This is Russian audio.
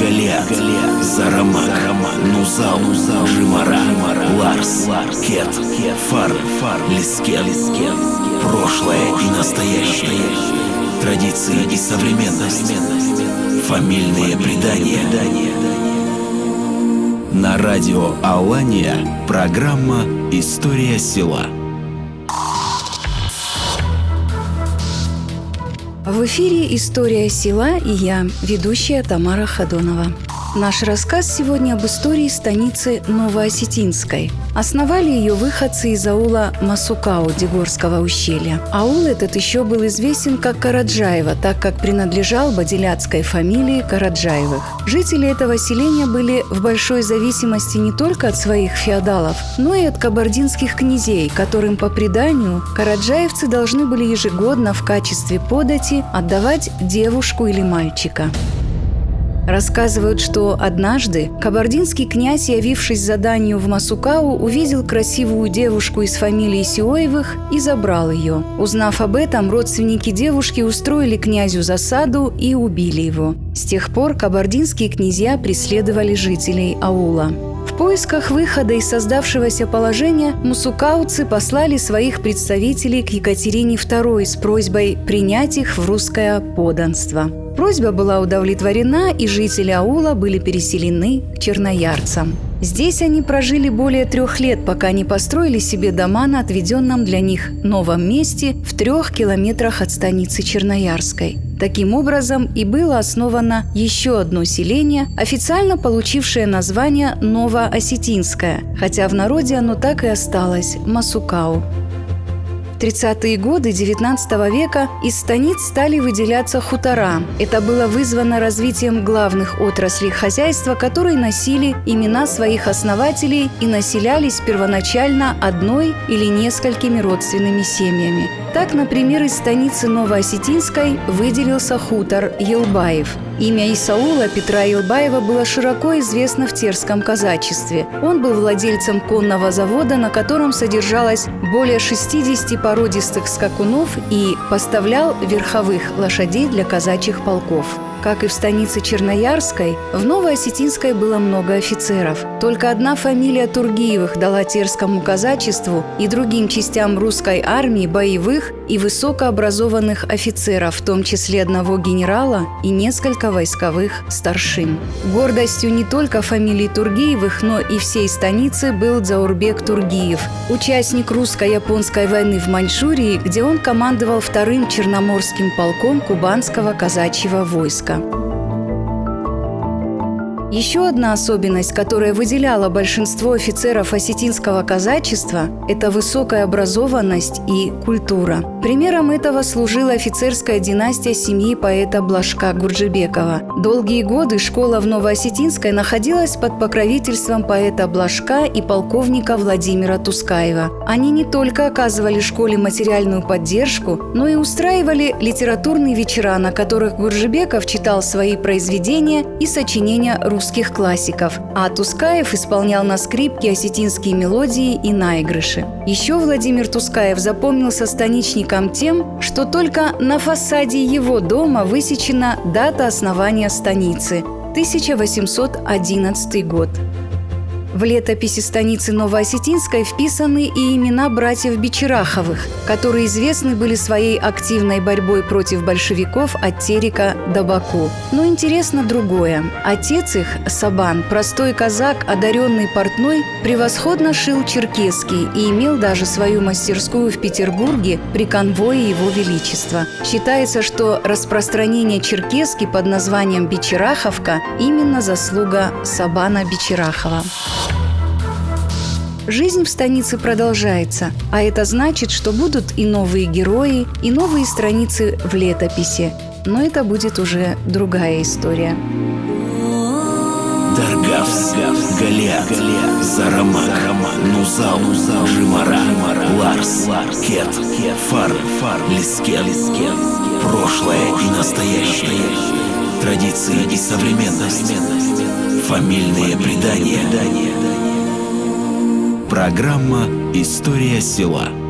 Галиат, Зарамак, Нузал, Жимара, Ларс, Кет, Фар, Лискен. Прошлое и настоящее. Традиции и современность. Фамильные предания. На радио Алания программа «История села». В эфире «История села» и я, ведущая Тамара Ходонова. Наш рассказ сегодня об истории станицы Новоосетинской. Основали ее выходцы из аула Масукау Дегорского ущелья. Аул этот еще был известен как Караджаева, так как принадлежал бадиляцкой фамилии Караджаевых. Жители этого селения были в большой зависимости не только от своих феодалов, но и от кабардинских князей, которым по преданию караджаевцы должны были ежегодно в качестве подати отдавать девушку или мальчика. Рассказывают, что однажды кабардинский князь, явившись заданию в Масукау, увидел красивую девушку из фамилии Сиоевых и забрал ее. Узнав об этом, родственники девушки устроили князю засаду и убили его. С тех пор кабардинские князья преследовали жителей аула. Поисках выхода из создавшегося положения мусукауцы послали своих представителей к Екатерине II с просьбой принять их в русское подданство. Просьба была удовлетворена, и жители аула были переселены к черноярцам. Здесь они прожили более трех лет, пока не построили себе дома на отведенном для них новом месте в трех километрах от станицы Черноярской. Таким образом и было основано еще одно селение, официально получившее название Новоосетинское, хотя в народе оно так и осталось – Масукау. В 30-е годы XIX века из станиц стали выделяться хутора. Это было вызвано развитием главных отраслей хозяйства, которые носили имена своих основателей и населялись первоначально одной или несколькими родственными семьями. Так, например, из станицы Новоосетинской выделился хутор Елбаев – Имя Исаула Петра Илбаева было широко известно в терском казачестве. Он был владельцем конного завода, на котором содержалось более 60 породистых скакунов и поставлял верховых лошадей для казачьих полков. Как и в станице Черноярской, в Новоосетинской было много офицеров. Только одна фамилия Тургиевых дала терскому казачеству и другим частям русской армии боевых и высокообразованных офицеров, в том числе одного генерала и несколько войсковых старшин. Гордостью не только фамилии Тургиевых, но и всей станицы был Заурбек Тургиев, участник русско-японской войны в Маньчжурии, где он командовал вторым Черноморским полком кубанского казачьего войска. Еще одна особенность, которая выделяла большинство офицеров осетинского казачества – это высокая образованность и культура. Примером этого служила офицерская династия семьи поэта Блажка Гурджибекова. Долгие годы школа в Новоосетинской находилась под покровительством поэта Блажка и полковника Владимира Тускаева. Они не только оказывали школе материальную поддержку, но и устраивали литературные вечера, на которых Гурджибеков читал свои произведения и сочинения русских русских классиков, а Тускаев исполнял на скрипке осетинские мелодии и наигрыши. Еще Владимир Тускаев запомнился станичникам тем, что только на фасаде его дома высечена дата основания станицы – 1811 год. В летописи станицы Новоосетинской вписаны и имена братьев Бичераховых, которые известны были своей активной борьбой против большевиков от Терека до Баку. Но интересно другое. Отец их, Сабан, простой казак, одаренный портной, превосходно шил черкесский и имел даже свою мастерскую в Петербурге при конвое Его Величества. Считается, что распространение черкески под названием Бичераховка именно заслуга Сабана Бичерахова. Жизнь в станице продолжается, а это значит, что будут и новые герои, и новые страницы в летописи. Но это будет уже другая история. Даргавс, Галиат, Зарамак, Нузал, Жимара, Ларс, Кет, Фар, Лискен. Прошлое и настоящее. Традиции и современность. Фамильные предания. Программа «История села».